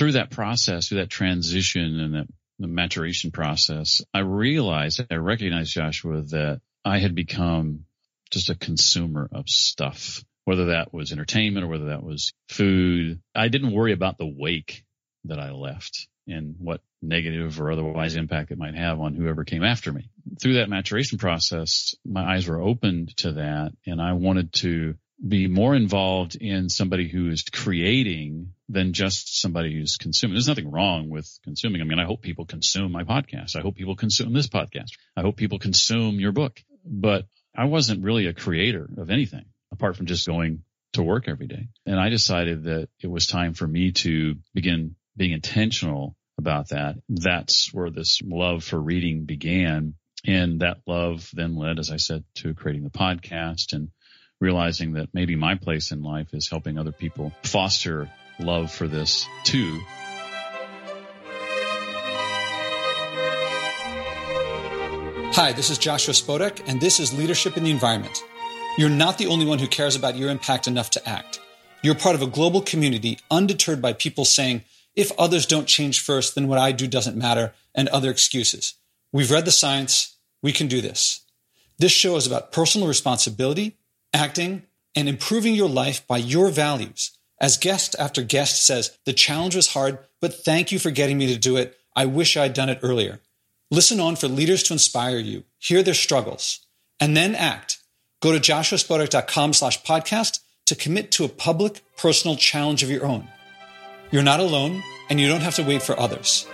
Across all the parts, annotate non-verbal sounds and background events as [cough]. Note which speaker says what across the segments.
Speaker 1: through that process, through that transition and that the maturation process, I realized, I recognized Joshua that I had become just a consumer of stuff, whether that was entertainment or whether that was food. I didn't worry about the wake that I left and what negative or otherwise impact it might have on whoever came after me. Through that maturation process, my eyes were opened to that and I wanted to be more involved in somebody who is creating than just somebody who's consuming. There's nothing wrong with consuming. I mean, I hope people consume my podcast. I hope people consume this podcast. I hope people consume your book, but I wasn't really a creator of anything apart from just going to work every day. And I decided that it was time for me to begin being intentional about that. That's where this love for reading began. And that love then led, as I said, to creating the podcast and realizing that maybe my place in life is helping other people foster love for this too.
Speaker 2: Hi, this is Joshua Spodek, and this is Leadership in the Environment. You're not the only one who cares about your impact enough to act. You're part of a global community undeterred by people saying, if others don't change first, then what I do doesn't matter, and other excuses. We've read the science. We can do this. This show is about personal responsibility acting, and improving your life by your values. As guest after guest says, the challenge was hard, but thank you for getting me to do it. I wish I'd done it earlier. Listen on for leaders to inspire you, hear their struggles, and then act. Go to joshuaspodek.com slash podcast to commit to a public, personal challenge of your own. You're not alone, and you don't have to wait for others.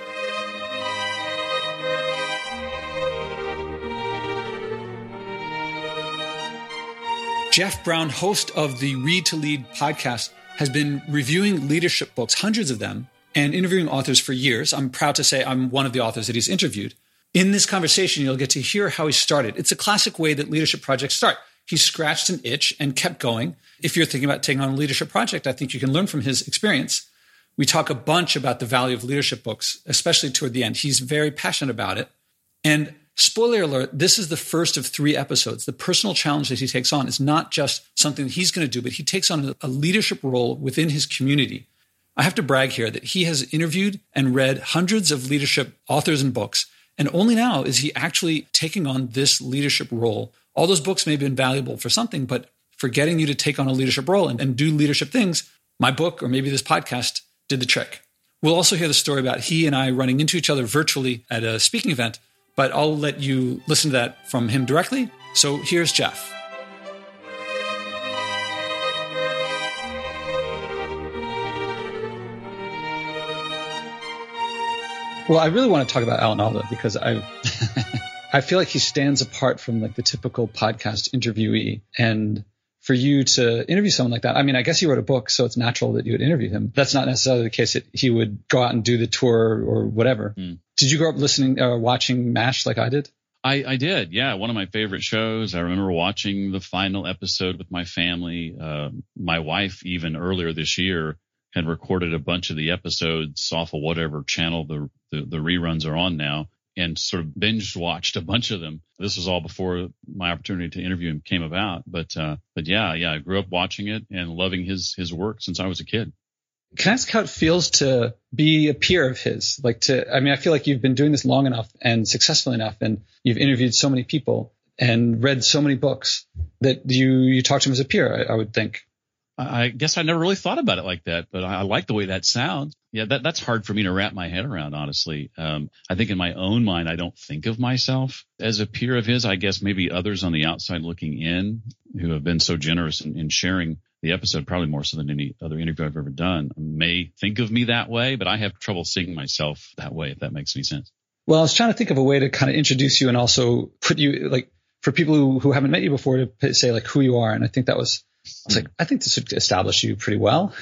Speaker 2: Jeff Brown, host of the Read to Lead podcast, has been reviewing leadership books, hundreds of them, and interviewing authors for years. I'm proud to say I'm one of the authors that he's interviewed. In this conversation, you'll get to hear how he started. It's a classic way that leadership projects start. He scratched an itch and kept going. If you're thinking about taking on a leadership project, I think you can learn from his experience. We talk a bunch about the value of leadership books, especially toward the end. He's very passionate about it. And Spoiler alert, this is the first of three episodes. The personal challenge that he takes on is not just something that he's going to do, but he takes on a leadership role within his community. I have to brag here that he has interviewed and read hundreds of leadership authors and books, and only now is he actually taking on this leadership role. All those books may have been valuable for something, but for getting you to take on a leadership role and, and do leadership things, my book or maybe this podcast did the trick. We'll also hear the story about he and I running into each other virtually at a speaking event but I'll let you listen to that from him directly. So here's Jeff. Well, I really want to talk about Alan Alda because I [laughs] I feel like he stands apart from like the typical podcast interviewee and for you to interview someone like that. I mean, I guess he wrote a book, so it's natural that you would interview him. That's not necessarily the case that he would go out and do the tour or whatever. Mm. Did you grow up listening or uh, watching MASH like I did?
Speaker 1: I, I, did. Yeah. One of my favorite shows. I remember watching the final episode with my family. Uh, my wife, even earlier this year, had recorded a bunch of the episodes off of whatever channel the, the, the reruns are on now and sort of binge watched a bunch of them. This was all before my opportunity to interview him came about. But, uh, but yeah, yeah, I grew up watching it and loving his, his work since I was a kid.
Speaker 2: Can I ask how it feels to be a peer of his? Like to, I mean, I feel like you've been doing this long enough and successful enough and you've interviewed so many people and read so many books that you, you talk to him as a peer, I, I would think.
Speaker 1: I guess I never really thought about it like that, but I, I like the way that sounds. Yeah, that, that's hard for me to wrap my head around, honestly. Um, I think in my own mind, I don't think of myself as a peer of his. I guess maybe others on the outside looking in who have been so generous in, in sharing the episode, probably more so than any other interview I've ever done, may think of me that way, but I have trouble seeing myself that way, if that makes any sense.
Speaker 2: Well, I was trying to think of a way to kind of introduce you and also put you like for people who, who haven't met you before to say like who you are. And I think that was I was like, I think this would establish you pretty well.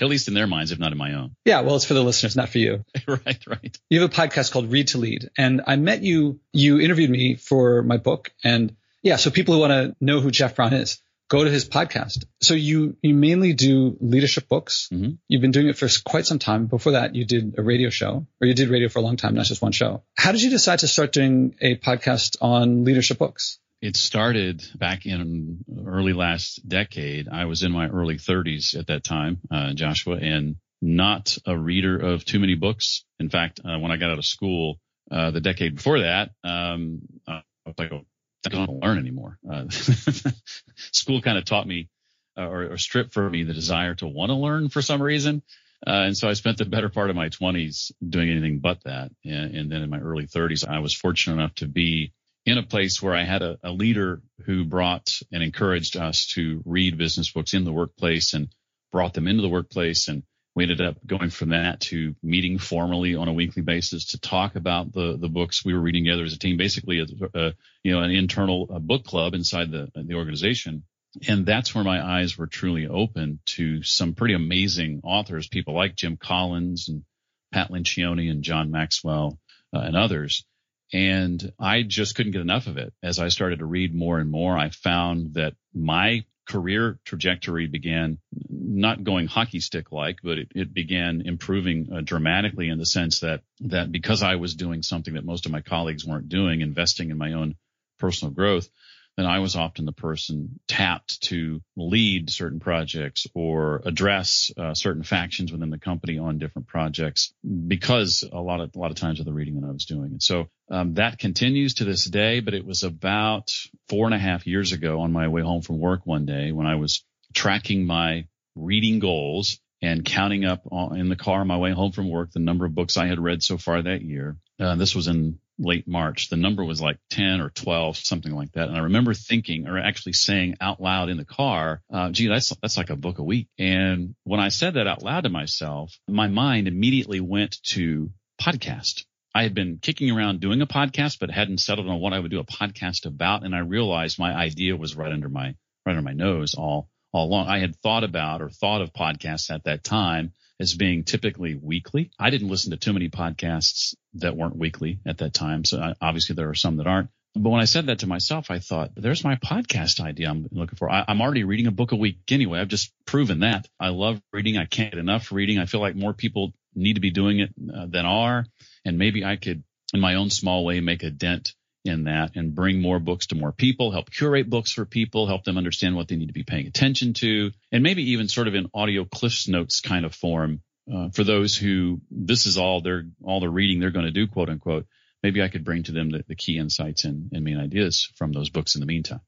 Speaker 1: At least in their minds, if not in my own.
Speaker 2: Yeah, well, it's for the listeners, not for you. [laughs]
Speaker 1: right, right.
Speaker 2: You have a podcast called Read to Lead. And I met you, you interviewed me for my book. And yeah, so people who want to know who Jeff Brown is, go to his podcast. So you, you mainly do leadership books. Mm-hmm. You've been doing it for quite some time. Before that, you did a radio show or you did radio for a long time, not just one show. How did you decide to start doing a podcast on leadership books?
Speaker 1: it started back in early last decade. I was in my early 30s at that time, uh, Joshua, and not a reader of too many books. In fact, uh, when I got out of school, uh, the decade before that, um, I was like, oh, I don't learn anymore. Uh, [laughs] school kind of taught me uh, or, or, stripped from me the desire to want to learn for some reason. Uh, and so I spent the better part of my 20s doing anything but that. And, and, then in my early 30s, I was fortunate enough to be in a place where I had a, a leader who brought and encouraged us to read business books in the workplace and brought them into the workplace. And we ended up going from that to meeting formally on a weekly basis to talk about the, the books we were reading together as a team, basically a, a you know, an internal book club inside the, the organization. And that's where my eyes were truly open to some pretty amazing authors, people like Jim Collins and Pat Lencioni and John Maxwell uh, and others. And I just couldn't get enough of it. As I started to read more and more, I found that my career trajectory began not going hockey stick like, but it, it began improving uh, dramatically in the sense that, that because I was doing something that most of my colleagues weren't doing, investing in my own personal growth, then I was often the person tapped to lead certain projects or address uh, certain factions within the company on different projects because a lot of a lot of times of the reading that I was doing. And so um, that continues to this day. But it was about four and a half years ago on my way home from work one day when I was tracking my reading goals and counting up in the car on my way home from work the number of books I had read so far that year. Uh, this was in late March. The number was like 10 or 12, something like that. And I remember thinking or actually saying out loud in the car, uh, gee, that's, that's like a book a week. And when I said that out loud to myself, my mind immediately went to podcast. I had been kicking around doing a podcast, but hadn't settled on what I would do a podcast about. And I realized my idea was right under my, right under my nose all, all along. I had thought about or thought of podcasts at that time as being typically weekly. I didn't listen to too many podcasts that weren't weekly at that time. So I, obviously there are some that aren't. But when I said that to myself, I thought, there's my podcast idea I'm looking for. I, am already reading a book a week anyway. I've just proven that. I love reading. I can't get enough reading. I feel like more people need to be doing it uh, than are. And maybe I could, in my own small way, make a dent in that and bring more books to more people, help curate books for people, help them understand what they need to be paying attention to, and maybe even sort of in audio CliffsNotes kind of form uh, for those who this is all they're all the reading they're going to do, quote unquote. Maybe I could bring to them the, the key insights and, and main ideas from those books in the meantime.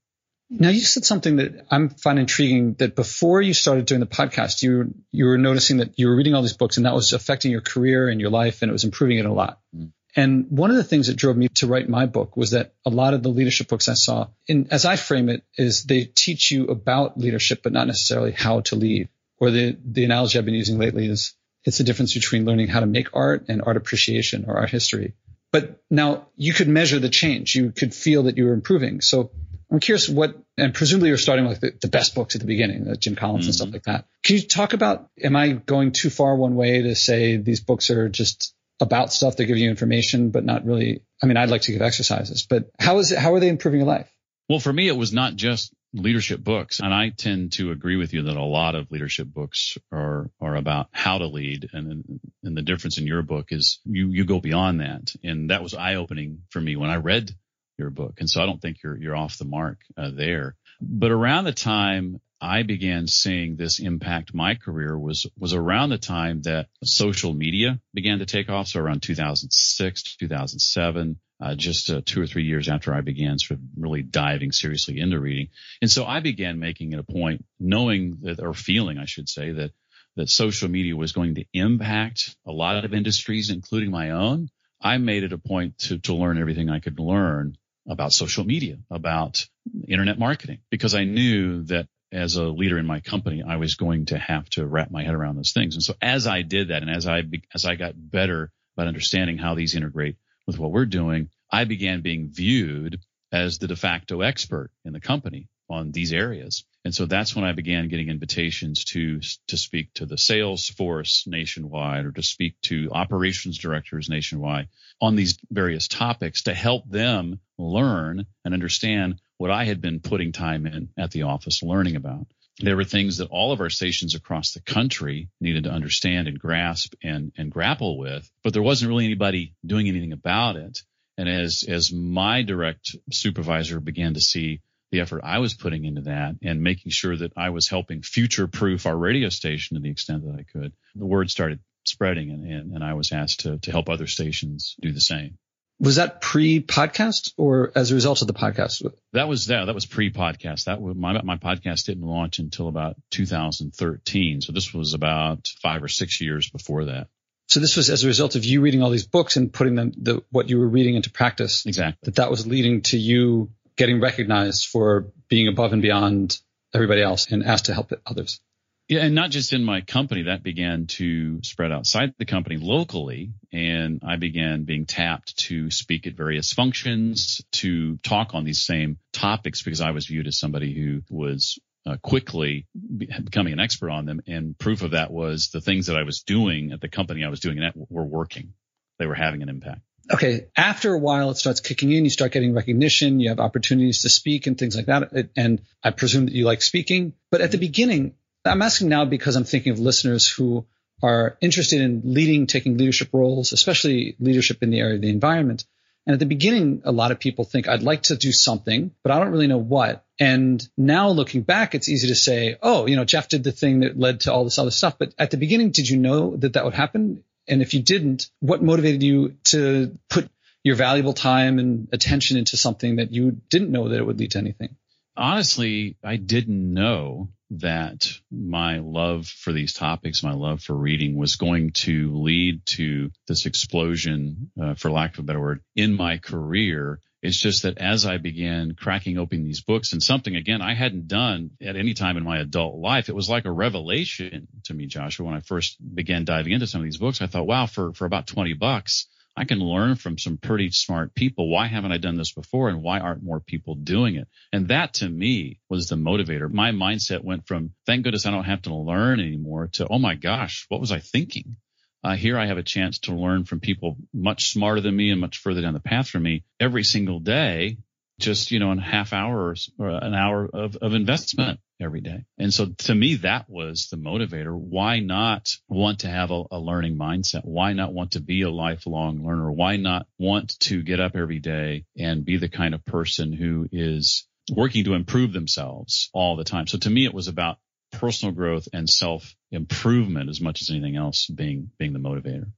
Speaker 2: Now you said something that I'm find intriguing that before you started doing the podcast, you you were noticing that you were reading all these books and that was affecting your career and your life and it was improving it a lot. Mm. And one of the things that drove me to write my book was that a lot of the leadership books I saw, and as I frame it, is they teach you about leadership, but not necessarily how to lead. Or the, the analogy I've been using lately is it's the difference between learning how to make art and art appreciation or art history. But now you could measure the change. You could feel that you were improving. So I'm curious what, and presumably you're starting with the, the best books at the beginning, the Jim Collins mm-hmm. and stuff mm-hmm. like that. Can you talk about, am I going too far one way to say these books are just about stuff. They give you information, but not really. I mean, I'd like to give exercises, but how is it? How are they improving your life?
Speaker 1: Well, for me, it was not just leadership books, and I tend to agree with you that a lot of leadership books are are about how to lead, and and the difference in your book is you you go beyond that, and that was eye opening for me when I read your book, and so I don't think you're you're off the mark uh, there. But around the time I began seeing this impact my career was was around the time that social media began to take off. So around 2006 2007, uh, just uh, two or three years after I began sort of really diving seriously into reading. And so I began making it a point, knowing that or feeling, I should say, that that social media was going to impact a lot of industries, including my own. I made it a point to to learn everything I could learn about social media, about internet marketing, because I knew that as a leader in my company, I was going to have to wrap my head around those things. And so as I did that and as I, as I got better about understanding how these integrate with what we're doing, I began being viewed as the de facto expert in the company on these areas. And so that's when I began getting invitations to, to speak to the sales force nationwide or to speak to operations directors nationwide on these various topics to help them learn and understand what I had been putting time in at the office learning about. There were things that all of our stations across the country needed to understand and grasp and, and grapple with, but there wasn't really anybody doing anything about it. And as, as my direct supervisor began to see the effort I was putting into that and making sure that I was helping future proof our radio station to the extent that I could, the word started spreading and, and, and I was asked to, to help other stations do the same.
Speaker 2: Was that pre-podcast or as a result of the podcast?
Speaker 1: That was that. That was pre-podcast. That was my my podcast didn't launch until about 2013. So this was about five or six years before that.
Speaker 2: So this was as a result of you reading all these books and putting them the what you were reading into practice.
Speaker 1: Exactly.
Speaker 2: That that was leading to you getting recognized for being above and beyond everybody else and asked to help others.
Speaker 1: Yeah, and not just in my company, that began to spread outside the company locally. And I began being tapped to speak at various functions, to talk on these same topics because I was viewed as somebody who was uh, quickly be- becoming an expert on them. And proof of that was the things that I was doing at the company I was doing it were working. They were having an impact.
Speaker 2: Okay. After a while, it starts kicking in. You start getting recognition. You have opportunities to speak and things like that. And I presume that you like speaking. But at the beginning, I'm asking now because I'm thinking of listeners who are interested in leading, taking leadership roles, especially leadership in the area of the environment. And at the beginning, a lot of people think I'd like to do something, but I don't really know what. And now looking back, it's easy to say, oh, you know, Jeff did the thing that led to all this other stuff. But at the beginning, did you know that that would happen? And if you didn't, what motivated you to put your valuable time and attention into something that you didn't know that it would lead to anything?
Speaker 1: Honestly, I didn't know that my love for these topics, my love for reading was going to lead to this explosion, uh, for lack of a better word, in my career. It's just that as I began cracking open these books and something again I hadn't done at any time in my adult life, it was like a revelation to me, Joshua, when I first began diving into some of these books. I thought, wow, for, for about 20 bucks, I can learn from some pretty smart people. Why haven't I done this before? And why aren't more people doing it? And that to me was the motivator. My mindset went from, thank goodness I don't have to learn anymore to, oh my gosh, what was I thinking? Uh, here I have a chance to learn from people much smarter than me and much further down the path from me every single day just, you know, in half hour or an hour of, of investment every day. And so to me, that was the motivator. Why not want to have a, a, learning mindset? Why not want to be a lifelong learner? Why not want to get up every day and be the kind of person who is working to improve themselves all the time? So to me, it was about personal growth and self improvement as much as anything else being, being the motivator.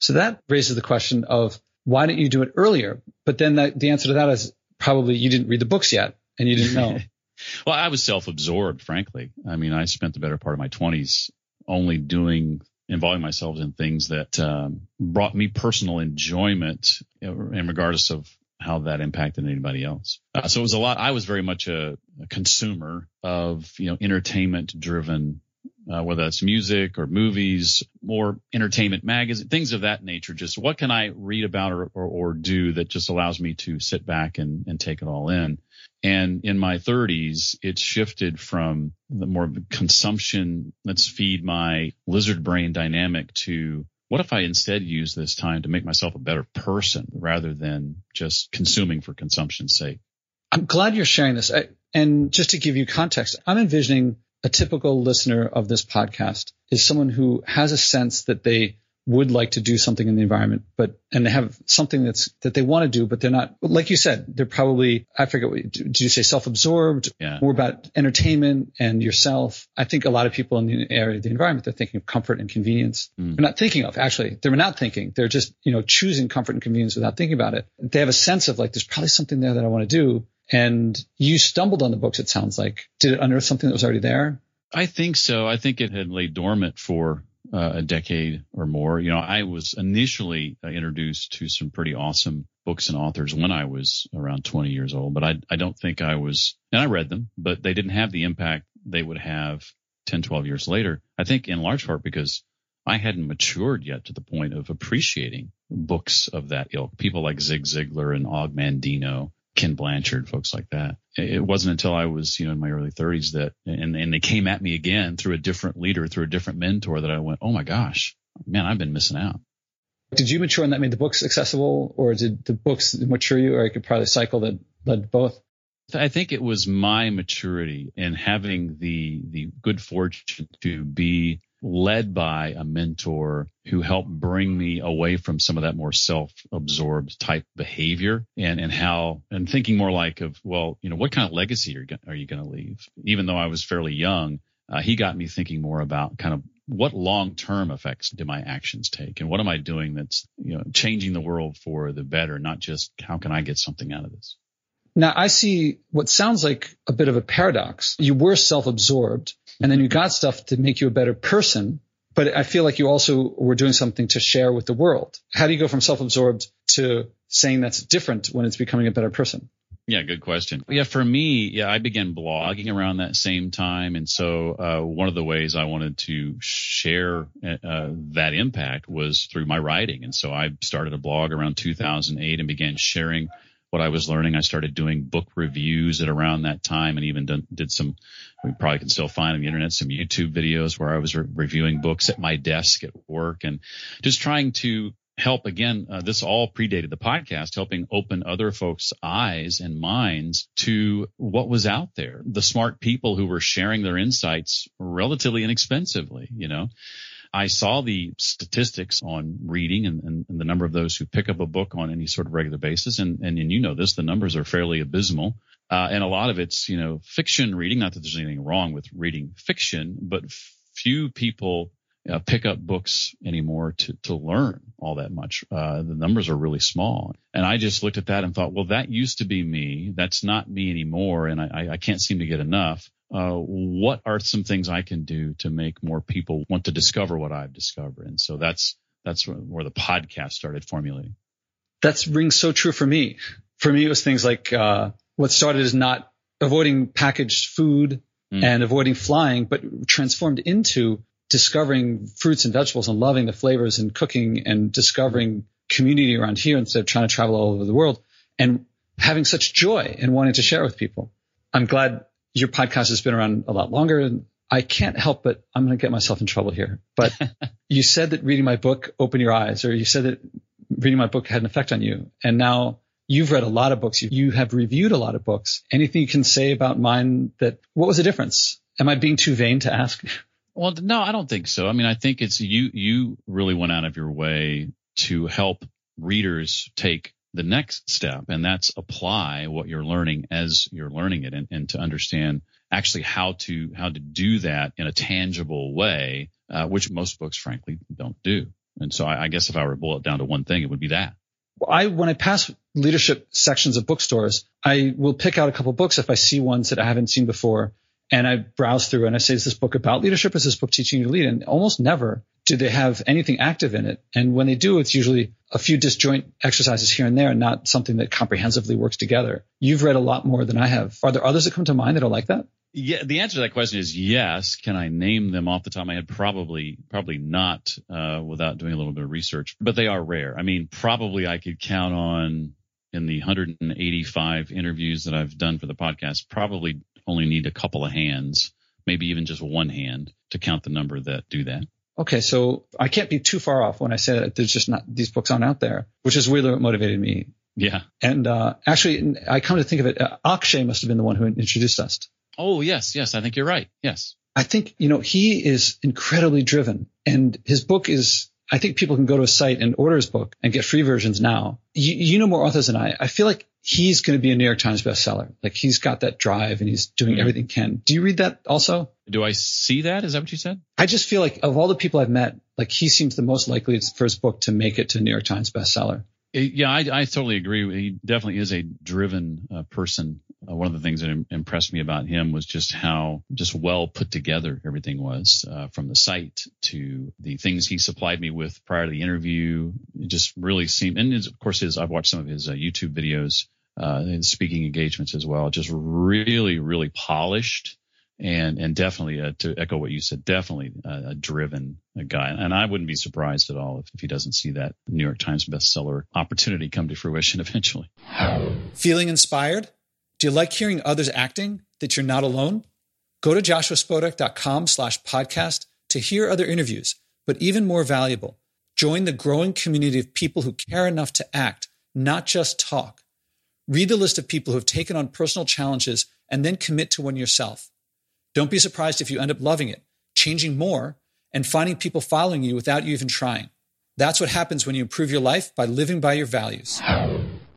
Speaker 2: So that raises the question of why didn't you do it earlier? But then the, the answer to that is probably you didn't read the books yet and you didn't know. [laughs]
Speaker 1: well, I was self-absorbed, frankly. I mean, I spent the better part of my twenties only doing, involving myself in things that um, brought me personal enjoyment, and regardless of how that impacted anybody else. Uh, so it was a lot. I was very much a, a consumer of, you know, entertainment driven uh, whether that's music or movies or entertainment magazine, things of that nature. Just what can I read about or, or, or do that just allows me to sit back and, and take it all in. And in my 30s, it shifted from the more consumption, let's feed my lizard brain dynamic to what if I instead use this time to make myself a better person rather than just consuming for consumption's sake?
Speaker 2: I'm glad you're sharing this. I, and just to give you context, I'm envisioning a typical listener of this podcast is someone who has a sense that they would like to do something in the environment, but and they have something that's that they want to do, but they're not. Like you said, they're probably I forget what did you say self-absorbed,
Speaker 1: yeah.
Speaker 2: more about entertainment and yourself. I think a lot of people in the area of the environment they're thinking of comfort and convenience. Mm. They're not thinking of actually. They're not thinking. They're just you know choosing comfort and convenience without thinking about it. They have a sense of like there's probably something there that I want to do, and you stumbled on the books, it sounds like. Did it unearth something that was already there?
Speaker 1: I think so. I think it had laid dormant for uh, a decade or more. You know, I was initially uh, introduced to some pretty awesome books and authors when I was around 20 years old, but I, I don't think I was, and I read them, but they didn't have the impact they would have 10, 12 years later. I think in large part because I hadn't matured yet to the point of appreciating books of that ilk. People like Zig Ziglar and Og Mandino Ken Blanchard, folks like that. It wasn't until I was, you know, in my early 30s that, and, and they came at me again through a different leader, through a different mentor that I went, oh my gosh, man, I've been missing out.
Speaker 2: Did you mature and that made the books accessible, or did the books mature you, or I could probably cycle that led both?
Speaker 1: I think it was my maturity and having the the good fortune to be led by a mentor who helped bring me away from some of that more self-absorbed type behavior and, and how, and thinking more like of, well, you know, what kind of legacy are, are you going to leave? Even though I was fairly young, uh, he got me thinking more about kind of what long-term effects do my actions take and what am I doing that's, you know, changing the world for the better, not just how can I get something out of this?
Speaker 2: Now I see what sounds like a bit of a paradox. You were self-absorbed and then you got stuff to make you a better person. But I feel like you also were doing something to share with the world. How do you go from self-absorbed to saying that's different when it's becoming a better person?
Speaker 1: Yeah, good question. Yeah, for me, yeah, I began blogging around that same time, and so uh, one of the ways I wanted to share uh, that impact was through my writing, and so I started a blog around 2008 and began sharing what I was learning. I started doing book reviews at around that time and even done, did some, we probably can still find on the internet, some YouTube videos where I was re- reviewing books at my desk at work and just trying to help again, uh, this all predated the podcast, helping open other folks' eyes and minds to what was out there. The smart people who were sharing their insights relatively inexpensively, you know. I saw the statistics on reading and, and, and, the number of those who pick up a book on any sort of regular basis. And, and, and you know this, the numbers are fairly abysmal. Uh, and a lot of it's, you know, fiction reading. Not that there's anything wrong with reading fiction, but few people uh, pick up books anymore to, to learn all that much. Uh, the numbers are really small. And I just looked at that and thought, well, that used to be me. That's not me anymore. And I, I can't seem to get enough uh, what are some things I can do to make more people want to discover what I've discovered? And so that's that's where the podcast started formulating.
Speaker 2: That rings so true for me. For me, it was things like uh, what started as not avoiding packaged food mm. and avoiding flying, but transformed into discovering fruits and vegetables and loving the flavors and cooking and discovering community around here instead of trying to travel all over the world and having such joy and wanting to share with people. I'm glad your podcast has been around a lot longer. And I can't help but I'm going to get myself in trouble here. But [laughs] you said that reading my book opened your eyes, or you said that reading my book had an effect on you. And now you've read a lot of books. You, you have reviewed a lot of books. Anything you can say about mine that what was the difference? Am I being too vain to ask?
Speaker 1: Well, no, I don't think so. I mean, I think it's you, you really went out of your way to help readers take the next step, and that's apply what you're learning as you're learning it, and, and to understand actually how to how to do that in a tangible way, uh, which most books, frankly, don't do. And so, I, I guess if I were to boil it down to one thing, it would be that.
Speaker 2: I when I pass leadership sections of bookstores, I will pick out a couple books if I see ones that I haven't seen before and I browse through and I say, is this book about leadership? Is this book teaching you to lead? And almost never do they have anything active in it. And when they do, it's usually a few disjoint exercises here and there and not something that comprehensively works together. You've read a lot more than I have. Are there others that come to mind that are like that?
Speaker 1: Yeah, the answer to that question is yes. Can I name them off the top of my head? Probably, probably not, uh, without doing a little bit of research, but they are rare. I mean, probably I could count on in the 185 interviews that I've done for the podcast, probably only need a couple of hands, maybe even just one hand to count the number that do that.
Speaker 2: Okay, so I can't be too far off when I say that there's just not these books aren't out there, which is really what motivated me.
Speaker 1: Yeah.
Speaker 2: And uh, actually, I come to think of it, uh, Akshay must have been the one who introduced us.
Speaker 1: Oh yes, yes, I think you're right. Yes.
Speaker 2: I think you know he is incredibly driven, and his book is I think people can go to a site and order his book and get free versions now. You, you know more authors than I. I feel like he's going to be a New York Times bestseller. Like he's got that drive and he's doing mm-hmm. everything he can. Do you read that also?
Speaker 1: Do I see that? Is that what you said?
Speaker 2: I just feel like of all the people I've met, like he seems the most likely for his book to make it to New York Times bestseller.
Speaker 1: Yeah, I, I totally agree. He definitely is a driven uh, person. Uh, one of the things that Im- impressed me about him was just how just well put together everything was, uh, from the site to the things he supplied me with prior to the interview. It just really seemed, and of course, his I've watched some of his uh, YouTube videos, uh, speaking engagements as well. Just really, really polished and and definitely uh, to echo what you said, definitely a, a driven guy. And I wouldn't be surprised at all if, if he doesn't see that New York Times bestseller opportunity come to fruition [laughs] eventually.
Speaker 2: Feeling inspired? Do you like hearing others acting that you're not alone? Go to joshuaspodek.com slash podcast to hear other interviews, but even more valuable, join the growing community of people who care enough to act, not just talk. Read the list of people who have taken on personal challenges and then commit to one yourself. Don't be surprised if you end up loving it, changing more, and finding people following you without you even trying. That's what happens when you improve your life by living by your values.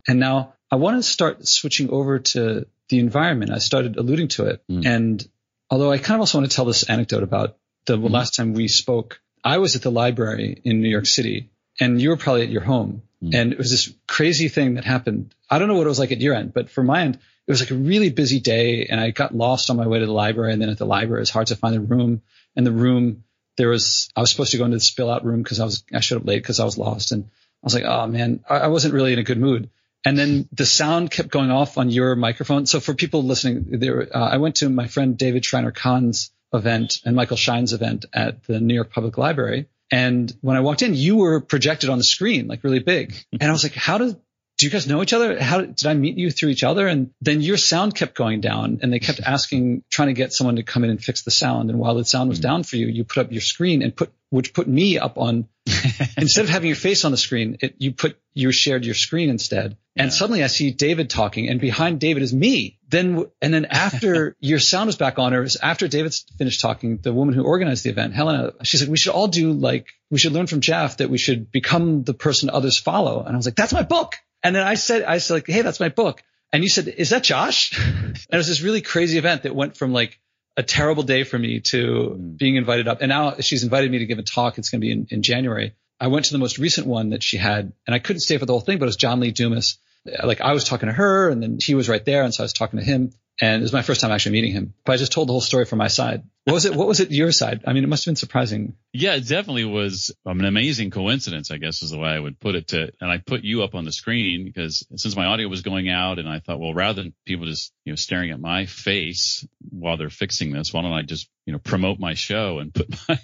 Speaker 2: And now I want to start switching over to the environment. I started alluding to it. Mm. And although I kind of also want to tell this anecdote about the mm. last time we spoke, I was at the library in New York City and you were probably at your home. Mm. And it was this crazy thing that happened. I don't know what it was like at your end, but for my end, it was like a really busy day and I got lost on my way to the library. And then at the library, it's hard to find the room and the room there was, I was supposed to go into the spill out room because I was, I showed up late because I was lost. And I was like, oh man, I, I wasn't really in a good mood. And then the sound kept going off on your microphone. So for people listening, there, uh, I went to my friend David Shriner Cahn's event and Michael Shine's event at the New York Public Library. And when I walked in, you were projected on the screen, like really big. [laughs] And I was like, how did, do you guys know each other? How did I meet you through each other? And then your sound kept going down and they kept asking, trying to get someone to come in and fix the sound. And while the sound was mm-hmm. down for you, you put up your screen and put, which put me up on, [laughs] instead of having your face on the screen, it, you put, you shared your screen instead. And yeah. suddenly I see David talking and behind David is me. Then, and then after [laughs] your sound was back on, or after David's finished talking, the woman who organized the event, Helena, she said, we should all do like, we should learn from Jeff that we should become the person others follow. And I was like, that's my book. And then I said, I said like, Hey, that's my book. And you said, is that Josh? [laughs] and it was this really crazy event that went from like a terrible day for me to mm. being invited up. And now she's invited me to give a talk. It's going to be in, in January. I went to the most recent one that she had and I couldn't stay for the whole thing, but it was John Lee Dumas. Like I was talking to her and then he was right there. And so I was talking to him. And it was my first time actually meeting him. But I just told the whole story from my side. What was it? What was it your side? I mean, it must have been surprising.
Speaker 1: Yeah, it definitely was an amazing coincidence, I guess is the way I would put it to, and I put you up on the screen because since my audio was going out and I thought, well, rather than people just, you know, staring at my face while they're fixing this, why don't I just, you know, promote my show and put [laughs] my,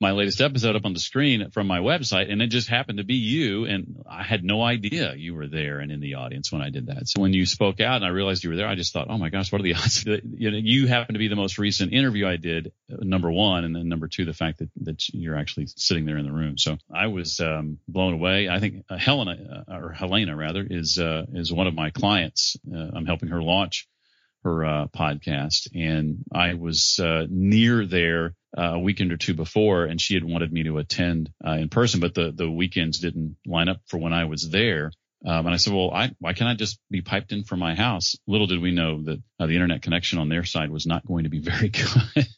Speaker 1: my latest episode up on the screen from my website and it just happened to be you. And I had no idea you were there and in the audience when I did that. So when you spoke out and I realized you were there, I just thought, oh my gosh, what are the [laughs] odds that you, know, you happen to be the most recent interview I did, uh, number one. And then number two, the fact that, that you're actually sitting there in the room. So I was um, blown away. I think uh, Helena uh, or Helena rather is, uh, is one of my clients. Uh, I'm helping her launch her uh, podcast, and I was uh, near there uh, a weekend or two before, and she had wanted me to attend uh, in person, but the the weekends didn't line up for when I was there. Um, and I said, well, I, why can't I just be piped in from my house? Little did we know that uh, the internet connection on their side was not going to be [laughs] very good.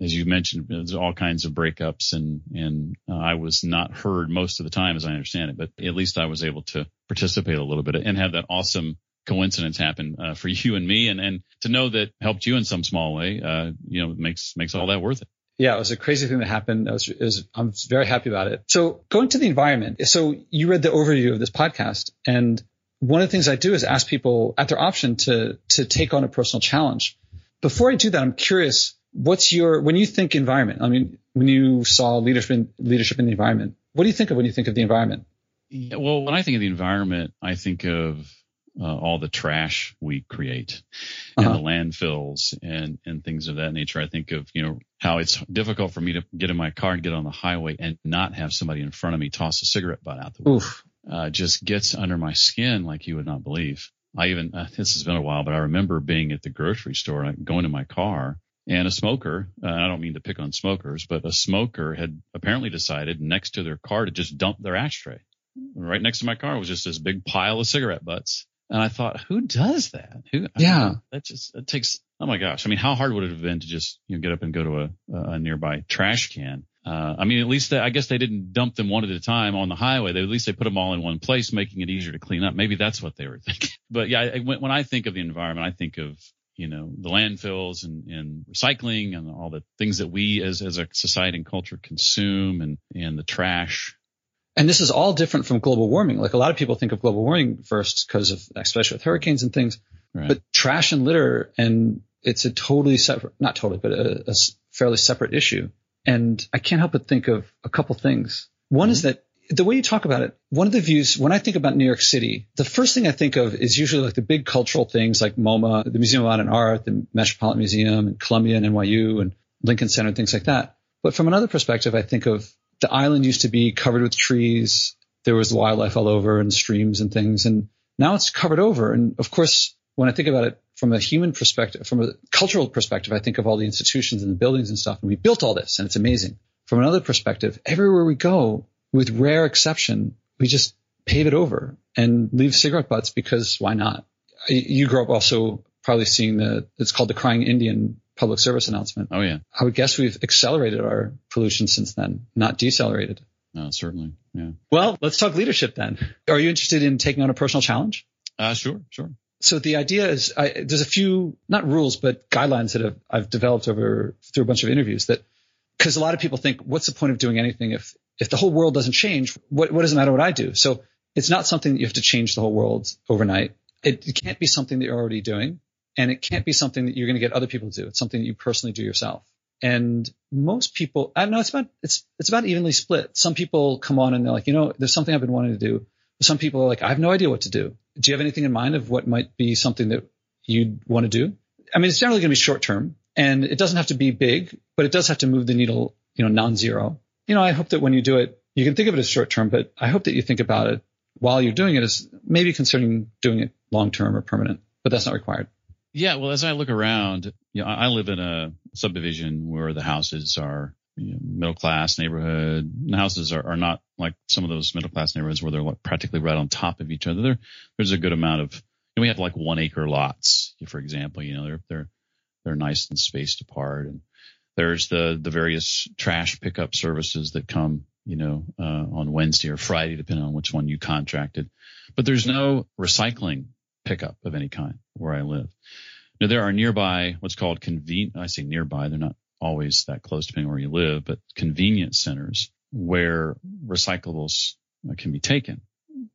Speaker 1: as you mentioned, there's all kinds of breakups and, and uh, I was not heard most of the time as I understand it, but at least I was able to participate a little bit and have that awesome coincidence happen uh, for [laughs] you and me, and and to know that helped you in some small way, uh, you know, makes makes all that worth it.
Speaker 2: Yeah, it was a crazy thing that happened. Was, was, I'm very happy about it. So going to the environment. So you read the overview of this podcast, and one of the things I do is ask people at their option to to take on a personal challenge. Before I do that, I'm curious. What's your when you think environment? I mean, when you saw leadership in, leadership in the environment, what do you think of when you think of the environment?
Speaker 1: Yeah, well, when I think of the environment, I think of uh, all the trash we create and uh-huh. the landfills and, and things of that nature. I think of, you know, how it's difficult for me to get in my car and get on the highway and not have somebody in front of me toss a cigarette butt out the window. Uh, just gets under my skin like you would not believe. I even, uh, this has been a while, but I remember being at the grocery store, going to my car and a smoker, uh, I don't mean to pick on smokers, but a smoker had apparently decided next to their car to just dump their ashtray. Right next to my car was just this big pile of cigarette butts. And I thought, who does that? Who?
Speaker 2: Yeah.
Speaker 1: That just, it takes, oh my gosh. I mean, how hard would it have been to just, you know, get up and go to a, a nearby trash can? Uh, I mean, at least they, I guess they didn't dump them one at a time on the highway. They, at least they put them all in one place, making it easier to clean up. Maybe that's what they were [laughs] thinking. But yeah, I, when, when I think of the environment, I think of, you know, the landfills and, and recycling and all the things that we as, as a society and culture consume and, and the trash
Speaker 2: and this is all different from global warming. Like a lot of people think of global warming first because of, especially with hurricanes and things, right. but trash and litter and it's a totally separate, not totally, but a, a, fairly separate issue. And I can't help but think of a couple things. One mm-hmm. is that the way you talk about it, one of the views, when I think about New York City, the first thing I think of is usually like the big cultural things like MoMA, the Museum of Modern Art, the Metropolitan Museum and Columbia and NYU and Lincoln Center and things like that. But from another perspective, I think of the island used to be covered with trees. There was wildlife all over and streams and things. And now it's covered over. And of course, when I think about it from a human perspective, from a cultural perspective, I think of all the institutions and the buildings and stuff. And we built all this and it's amazing. from another perspective, everywhere we go, with rare exception, we just pave it over and leave cigarette butts because why not? You grew up also probably seeing the, it's called the Crying Indian public service announcement.
Speaker 1: Oh yeah.
Speaker 2: I would guess we've accelerated our pollution since then, not decelerated.
Speaker 1: No, certainly. Yeah.
Speaker 2: Well, let's talk leadership then. Are you interested in taking on a personal challenge?
Speaker 1: Uh, sure, sure.
Speaker 2: So the idea is, I, there's a few not rules but guidelines that have, I've developed over through a bunch of interviews that because a lot of people think, what's the point of doing anything if if the whole world doesn't change? What what does it matter what I do? So it's not something that you have to change the whole world overnight. It, it can't be something that you're already doing, and it can't be something that you're going to get other people to do. It's something that you personally do yourself. And most people, I don't know, it's about it's it's about evenly split. Some people come on and they're like, you know, there's something I've been wanting to do. Some people are like, I have no idea what to do. Do you have anything in mind of what might be something that you'd want to do? I mean, it's generally going to be short term, and it doesn't have to be big, but it does have to move the needle, you know, non-zero. You know, I hope that when you do it, you can think of it as short term, but I hope that you think about it while you're doing it as maybe considering doing it long term or permanent, but that's not required.
Speaker 1: Yeah, well, as I look around, you know, I live in a subdivision where the houses are you know, middle class neighborhood. The houses are, are not like some of those middle class neighborhoods where they're like practically right on top of each other. There, there's a good amount of, know, we have like one acre lots, for example, you know, they're, they're, they're nice and spaced apart. And there's the, the various trash pickup services that come, you know, uh, on Wednesday or Friday, depending on which one you contracted. But there's no recycling pickup of any kind where I live. Now there are nearby what's called convenient, I say nearby, they're not always that close depending where you live, but convenience centers where recyclables can be taken.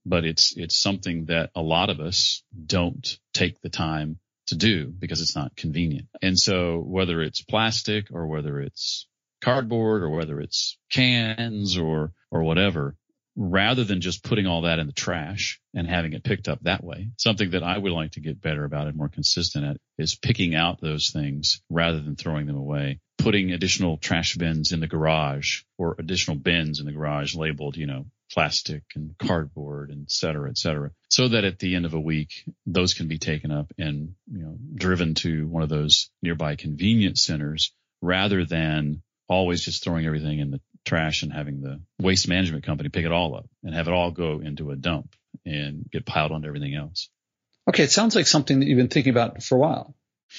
Speaker 1: But it's, it's something that a lot of us don't take the time to do because it's not convenient. And so whether it's plastic or whether it's cardboard or whether it's cans or, or whatever, rather than just putting all that in the trash and having it picked up that way. Something that I would like to get better about and more consistent at is picking out those things rather than throwing them away. Putting additional trash bins in the garage or additional bins in the garage labeled, you know, plastic and cardboard and et cetera, et cetera. So that at the end of a week, those can be taken up and, you know, driven to one of those nearby convenience centers rather than always just throwing everything in the trash and having the waste management company pick it all up and have it all go into a dump and get piled onto everything else.
Speaker 2: Okay, it sounds like something that you've been thinking about for a while.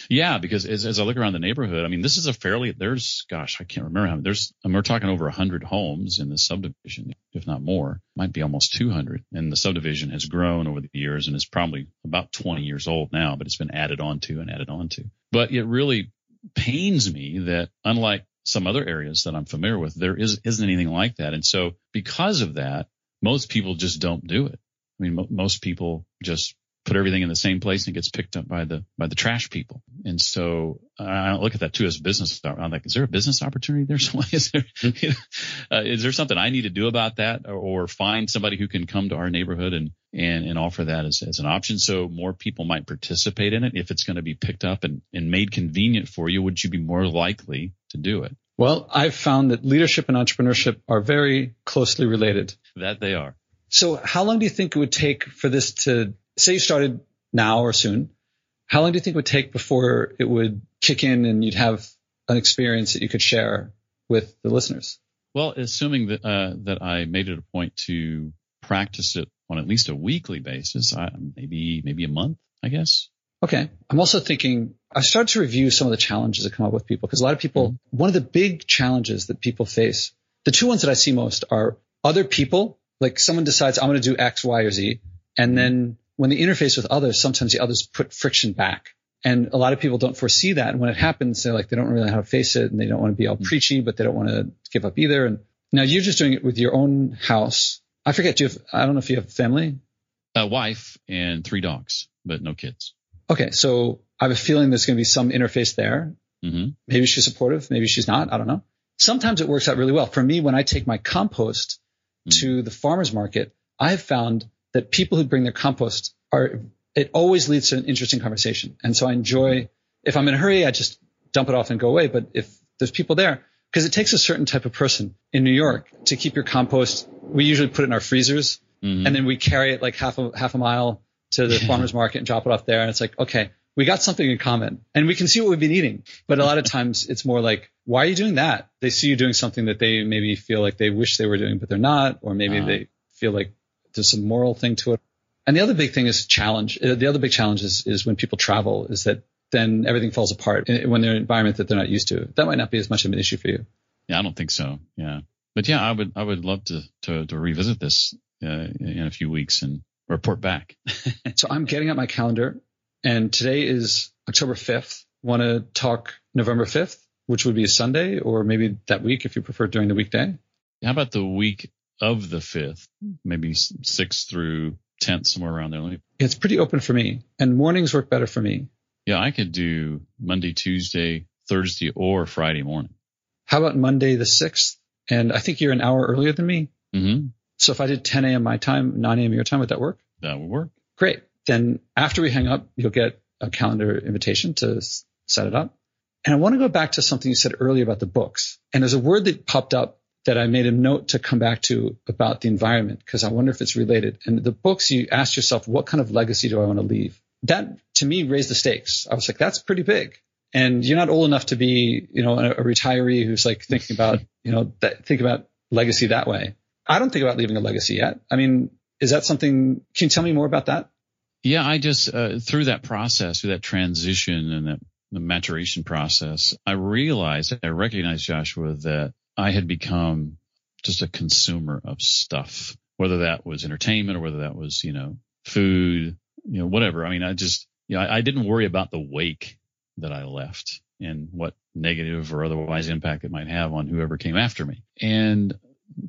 Speaker 1: Yeah, because as, as I look around the neighborhood, I mean, this is a fairly, there's, gosh, I can't remember how many, there's, I mean, we're talking over 100 homes in the subdivision, if not more, might be almost 200. And the subdivision has grown over the years and is probably about 20 years old now, but it's been added on to and added on to. But it really pains me that unlike some other areas that I'm familiar with, there is, isn't anything like that. And so because of that, most people just don't do it. I mean, most people just put everything in the same place and it gets picked up by the by the trash people. And so I look at that too as business. I'm like, is there a business opportunity there? [laughs] is there you know, uh, is there something I need to do about that, or, or, find somebody who can come to our neighborhood and and and offer that as as an option, so more people might participate in it. If it's going to be picked up and and made convenient for you, would you be more likely to do it?
Speaker 2: Well, I've found that leadership and entrepreneurship are very closely related.
Speaker 1: That they are.
Speaker 2: So how long do you think it would take for this to say you started now or soon, how long do you think it would take before it would kick in and you'd have an experience that you could share with the listeners?
Speaker 1: Well, assuming that uh, that I made it a point to practice it on at least a weekly basis, I, maybe maybe a month, I guess.
Speaker 2: Okay. I'm also thinking I started to review some of the challenges that come up with people because a lot of people, mm-hmm. one of the big challenges that people face, the two ones that I see most are other people, like someone decides I'm going to do X, Y, or Z, and mm-hmm. then when they interface with others, sometimes the others put friction back. And a lot of people don't foresee that. And when it happens, they're like, they don't really know how to face it and they don't want to be all mm-hmm. preachy, but they don't want to give up either. And now you're just doing it with your own house. I forget, do you have, I don't know if you have family?
Speaker 1: A wife and three dogs, but no kids.
Speaker 2: Okay. So I have a feeling there's going to be some interface there.
Speaker 1: Mm-hmm.
Speaker 2: Maybe she's supportive. Maybe she's not. I don't know. Sometimes it works out really well. For me, when I take my compost mm-hmm. to the farmer's market, I have found that people who bring their compost are, it always leads to an interesting conversation. And so I enjoy, if I'm in a hurry, I just dump it off and go away. But if there's people there, because it takes a certain type of person in New York to keep your compost. We usually put it in our freezers mm-hmm. and then we carry it like half a, half a mile to the farmer's market and drop it off there. And it's like, okay, we got something in common and we can see what we've been eating. But a lot of [laughs] times it's more like, why are you doing that? They see you doing something that they maybe feel like they wish they were doing, but they're not, or maybe uh-huh. they feel like there's some moral thing to it. And the other big thing is challenge. Uh, the other big challenge is, is when people travel is that then everything falls apart when they're in an environment that they're not used to. That might not be as much of an issue for you.
Speaker 1: Yeah, I don't think so. Yeah. But yeah, I would, I would love to, to, to revisit this uh, in a few weeks and report back. [laughs]
Speaker 2: so I'm getting at my calendar and today is October 5th. Want to talk November 5th, which would be a Sunday or maybe that week if you prefer during the weekday?
Speaker 1: How about the week of the 5th, maybe 6th through 10th, somewhere around there?
Speaker 2: It's pretty open for me and mornings work better for me.
Speaker 1: Yeah, I could do Monday, Tuesday, Thursday, or Friday morning.
Speaker 2: How about Monday the 6th? And I think you're an hour earlier than me.
Speaker 1: Mm-hmm.
Speaker 2: So if I did 10 a.m. my time, 9 a.m. your time, would that work?
Speaker 1: That would work.
Speaker 2: Great. Then after we hang up, you'll get a calendar invitation to set it up. And I want to go back to something you said earlier about the books. And there's a word that popped up that I made a note to come back to about the environment because I wonder if it's related. And the books, you ask yourself, what kind of legacy do I want to leave? That to me raised the stakes. I was like, that's pretty big. And you're not old enough to be, you know, a, a retiree who's like thinking about, you know, that, think about legacy that way. I don't think about leaving a legacy yet. I mean, is that something? Can you tell me more about that?
Speaker 1: Yeah, I just uh, through that process, through that transition and that the maturation process, I realized, I recognized Joshua that I had become just a consumer of stuff, whether that was entertainment or whether that was, you know, food, you know, whatever. I mean, I just, you know, I, I didn't worry about the wake that I left and what negative or otherwise impact it might have on whoever came after me. And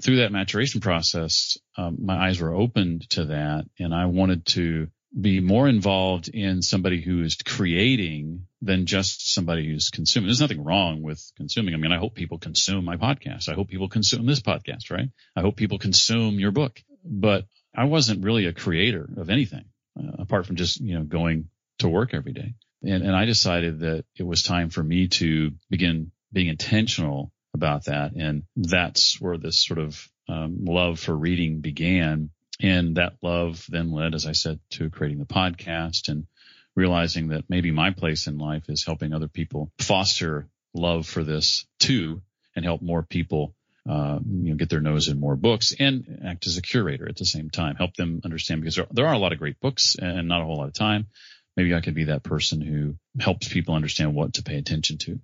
Speaker 1: through that maturation process, um, my eyes were opened to that and I wanted to be more involved in somebody who is creating than just somebody who's consuming. There's nothing wrong with consuming. I mean, I hope people consume my podcast. I hope people consume this podcast, right? I hope people consume your book, but I wasn't really a creator of anything uh, apart from just, you know, going to work every day. And, and I decided that it was time for me to begin being intentional about that. And that's where this sort of um, love for reading began and that love then led, as I said, to creating the podcast and realizing that maybe my place in life is helping other people foster love for this too and help more people uh, you know, get their nose in more books and act as a curator at the same time, help them understand because there, there are a lot of great books and not a whole lot of time. Maybe I could be that person who helps people understand what to pay attention to.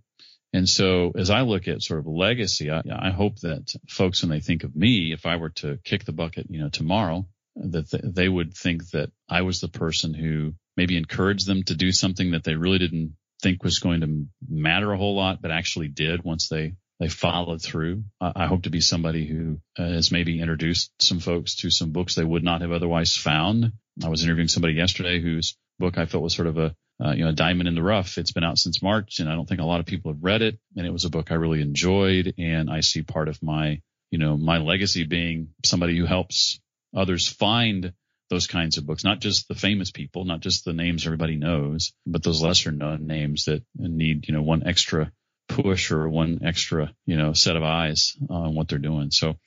Speaker 1: And so as I look at sort of legacy, I, I, hope that folks, when they think of me, if I were to kick the bucket, you know, tomorrow, that th- they would think that I was the person who maybe encouraged them to do something that they really didn't think was going to matter a whole lot, but actually did once they, they followed through. I, hope to be somebody who uh, has maybe introduced some folks to some books they would not have otherwise found. I was interviewing somebody yesterday whose book I felt was sort of a uh, you know, Diamond in the Rough. It's been out since March and I don't think a lot of people have read it. And it was a book I really enjoyed. And I see part of my, you know, my legacy being somebody who helps others find those kinds of books, not just the famous people, not just the names everybody knows, but those lesser known names that need, you know, one extra push or one extra, you know, set of eyes on what they're doing. So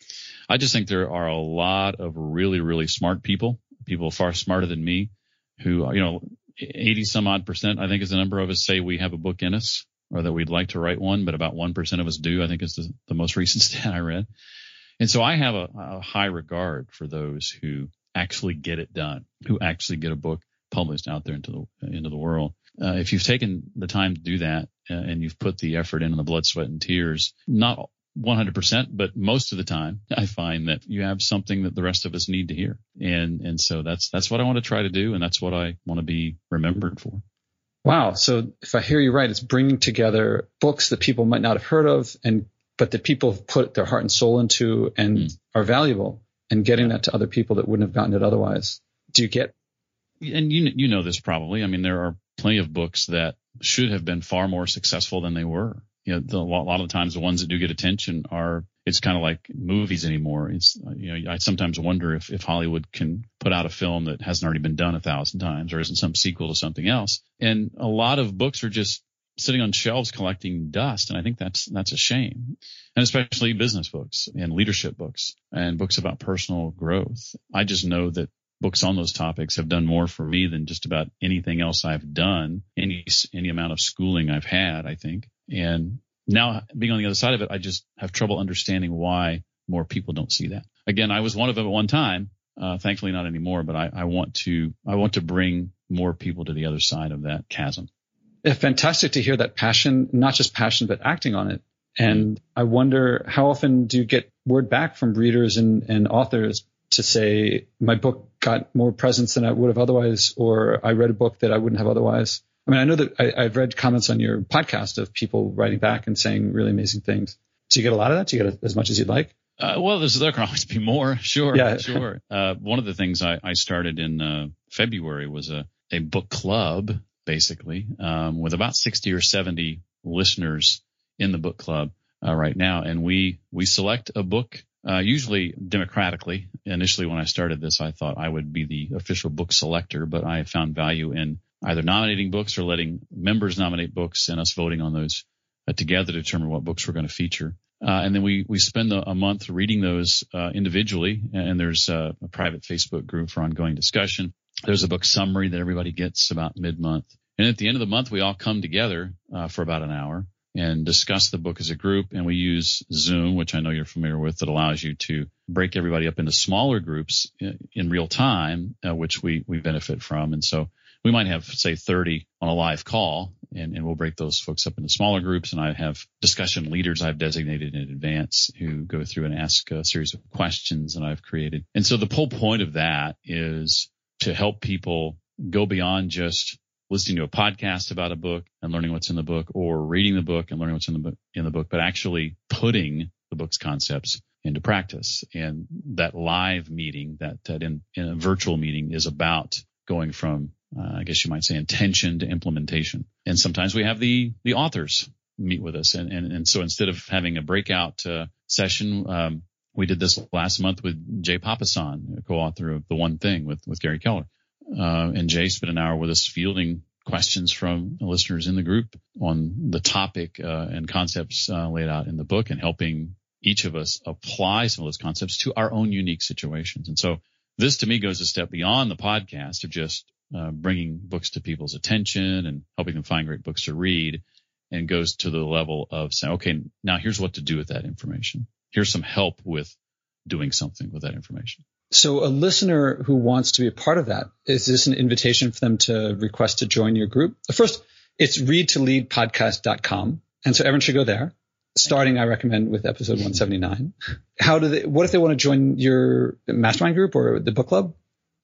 Speaker 1: I just think there are a lot of really, really smart people, people far smarter than me who, you know, 80 some odd percent, I think is the number of us say we have a book in us or that we'd like to write one, but about 1% of us do, I think is the, the most [laughs] recent stat I read. And so I have a, a, high regard for those who actually get it done, who actually get a book published out there into the, into the world. Uh, if you've taken the time to do that uh, and you've put the effort in and the blood, sweat and tears, not 100%, but most of the time I find that you have something that the rest of us need to hear. And, and so that's, that's what I want to try to do. And that's what I want to be remembered for.
Speaker 2: Wow. So if I hear you right, it's bringing together books that people might not have heard of and, but that people have put their heart and soul into and mm. are valuable and getting that to other people that wouldn't have gotten it otherwise. Do you get?
Speaker 1: And you, you know this probably. I mean, there are plenty of books that should have been far more successful than they were you know, the, a lot of the times the ones that do get attention are, it's kind of like movies anymore. It's, you know, I sometimes wonder if, if Hollywood can put out a film that hasn't already been done a thousand times or isn't some sequel to something else. And a lot of books are just sitting on shelves collecting dust. And I think that's, that's a shame. And especially business books and leadership books and books about personal growth. I just know that books on those topics have done more for me than just about anything else I've done, any any amount of schooling I've had, I think. And now being on the other side of it, I just have trouble understanding why more people don't see that. Again, I was one of them at one time. Uh, thankfully, not anymore. But I, I want to I want to bring more people to the other side of that chasm.
Speaker 2: Yeah, fantastic to hear that passion, not just passion, but acting on it. And I wonder how often do you get word back from readers and, and authors to say my book got more presence than I would have otherwise, or I read a book that I wouldn't have otherwise. I mean, I know that I, have read comments on your podcast of people writing back and saying really amazing things. Do you get a lot of that? Do you get as much as you'd like?
Speaker 1: Uh, well, there's, there can always be more. [laughs] Sure. Yeah. sure. Uh, one of the things I, I started in uh, February was a, a book club, basically, um, with about 60 or 70 listeners in the book club uh, right now. And we, we select a book uh, usually democratically. Initially, when I started this, I thought I would be the official book selector, but I found value in either nominating books or letting members nominate books and us voting on those uh, together to determine what books we're going to feature. Uh, and then we, we spend a, a month reading those uh, individually, and there's a, a, private Facebook group for ongoing discussion. There's a book summary that everybody gets about mid month. And at the end of the month, we all come together uh, for about an hour and discuss the book as a group. And we use Zoom, which I know you're familiar with, that allows you to break everybody up into smaller groups in, in real time, uh, which we, we benefit from. And so we might have, say, 30 on a live call and, and we'll break those folks up into smaller groups. And I have discussion leaders I've designated in advance who go through and ask a series of questions that I've created. And so the whole point of that is to help people go beyond just listening to a podcast about a book and learning what's in the book or reading the book and learning what's in the book, in the book, but actually putting the book's concepts into practice. And that live meeting, that, that in, in a virtual meeting is about going from, uh, I guess you might say intention to implementation. And sometimes we have the, the authors meet with us. And, and, and so instead of having a breakout uh, session, um, we did this last month with Jay Papasan, a co-author of The One Thing with, with Gary Keller. Uh, and Jay spent an hour with us fielding questions from listeners in the group on the topic uh, and concepts uh, laid out in the book and helping each of us apply some of those concepts to our own unique situations. And so this to me goes a step beyond the podcast of just uh, bringing books to people's attention and helping them find great books to read and goes to the level of saying, okay, now here's what to do with that information. Here's some help with doing something with that information.
Speaker 2: So a listener who wants to be a part of that, is this an invitation for them to request to join your group? First, it's readtoleadpodcast.com. And so everyone should go there. Starting, I recommend with episode 179. How do they, what if they want to join your mastermind group or the book club?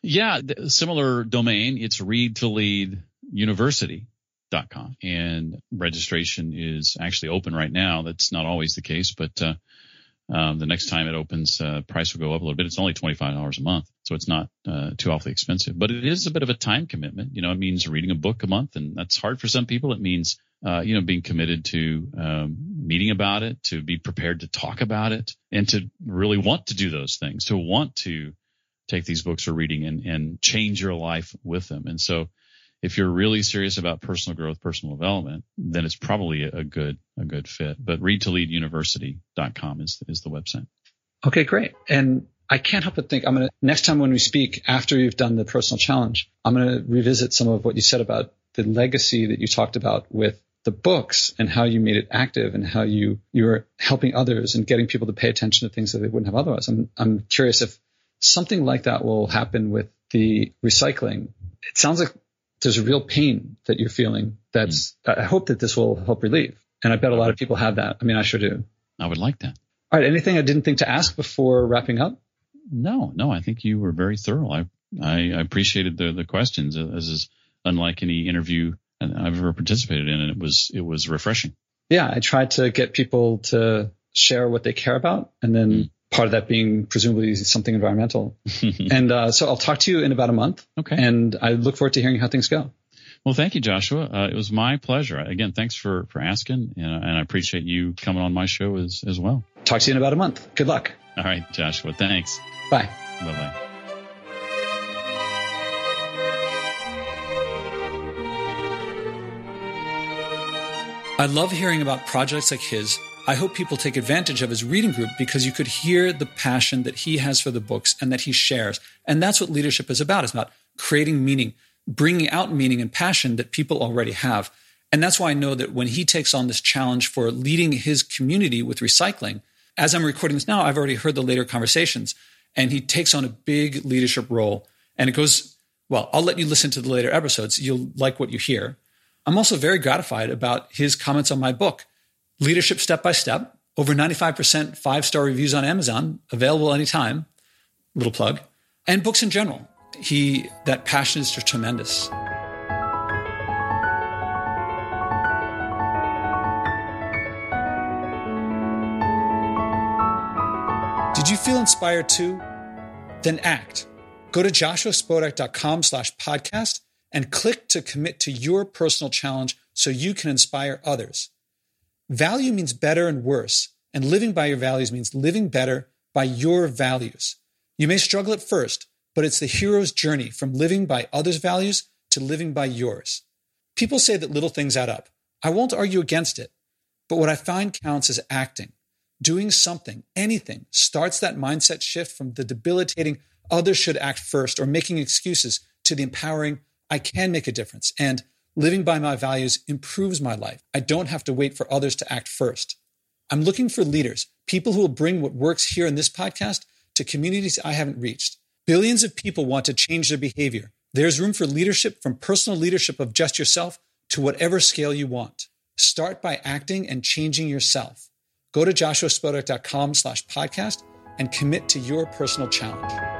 Speaker 1: Yeah, similar domain. It's read to lead university.com and registration is actually open right now. That's not always the case, but, uh, um, the next time it opens, uh, price will go up a little bit. It's only $25 a month. So it's not, uh, too awfully expensive, but it is a bit of a time commitment. You know, it means reading a book a month and that's hard for some people. It means, uh, you know, being committed to, um, meeting about it, to be prepared to talk about it and to really want to do those things, to want to take these books for reading and, and change your life with them. And so, if you're really serious about personal growth, personal development, then it's probably a good, a good fit. But readtoleaduniversity.com is, is the website.
Speaker 2: Okay, great. And I can't help but think I'm going to, next time when we speak after you've done the personal challenge, I'm going to revisit some of what you said about the legacy that you talked about with the books and how you made it active and how you, you were helping others and getting people to pay attention to things that they wouldn't have otherwise. I'm, I'm curious if something like that will happen with the recycling. It sounds like there's a real pain that you're feeling. That's, mm. I hope that this will help relieve. And I bet a lot of people have that. I mean, I sure do.
Speaker 1: I would like that.
Speaker 2: All right. Anything I didn't think to ask before wrapping up?
Speaker 1: No, no. I think you were very thorough. I, I, appreciated the, the questions. This is unlike any interview I've ever participated in. And it was, it was refreshing.
Speaker 2: Yeah. I tried to get people to share what they care about and then mm part of that being presumably something environmental. [laughs] and uh, so I'll talk to you in about a month.
Speaker 1: Okay.
Speaker 2: And I look forward to hearing how things go.
Speaker 1: Well, thank you, Joshua. Uh, it was my pleasure. Again, thanks for, for asking, and, and, I appreciate you coming on my show as, as well.
Speaker 2: Talk to you in about a month. Good luck.
Speaker 1: All right, Joshua. Thanks.
Speaker 2: Bye.
Speaker 1: Bye bye.
Speaker 2: I love hearing about projects like his I hope people take advantage of his reading group because you could hear the passion that he has for the books and that he shares. And that's what leadership is about. It's about creating meaning, bringing out meaning and passion that people already have. And that's why I know that when he takes on this challenge for leading his community with recycling, as I'm recording this now, I've already heard the later conversations, and he takes on a big leadership role. And it goes, well, I'll let you listen to the later episodes. You'll like what you hear. I'm also very gratified about his comments on my book, Leadership Step by Step. Over 95% five star reviews on Amazon, available anytime. Little plug. And books in general. He, that passion is just tremendous. Did you feel inspired too? Then act. Go to joshuaspodek.com slash podcast and click to commit to your personal challenge so you can inspire others. Value means better and worse, and living by your values means living better by your values. You may struggle at first, but it's the hero's journey from living by others' values to living by yours. People say that little things add up. I won't argue against it, but what I find counts is acting. Doing something, anything, starts that mindset shift from the debilitating others should act first or making excuses to the empowering I can make a difference. And living by my values improves my life. I don't have to wait for others to act first. I'm looking for leaders, people who will bring what works here in this podcast to communities I haven't reached. Billions of people want to change their behavior. There's room for leadership from personal leadership of just yourself to whatever scale you want. Start by acting and changing yourself. Go to joshuaspodek.com slash podcast and commit to your personal challenge.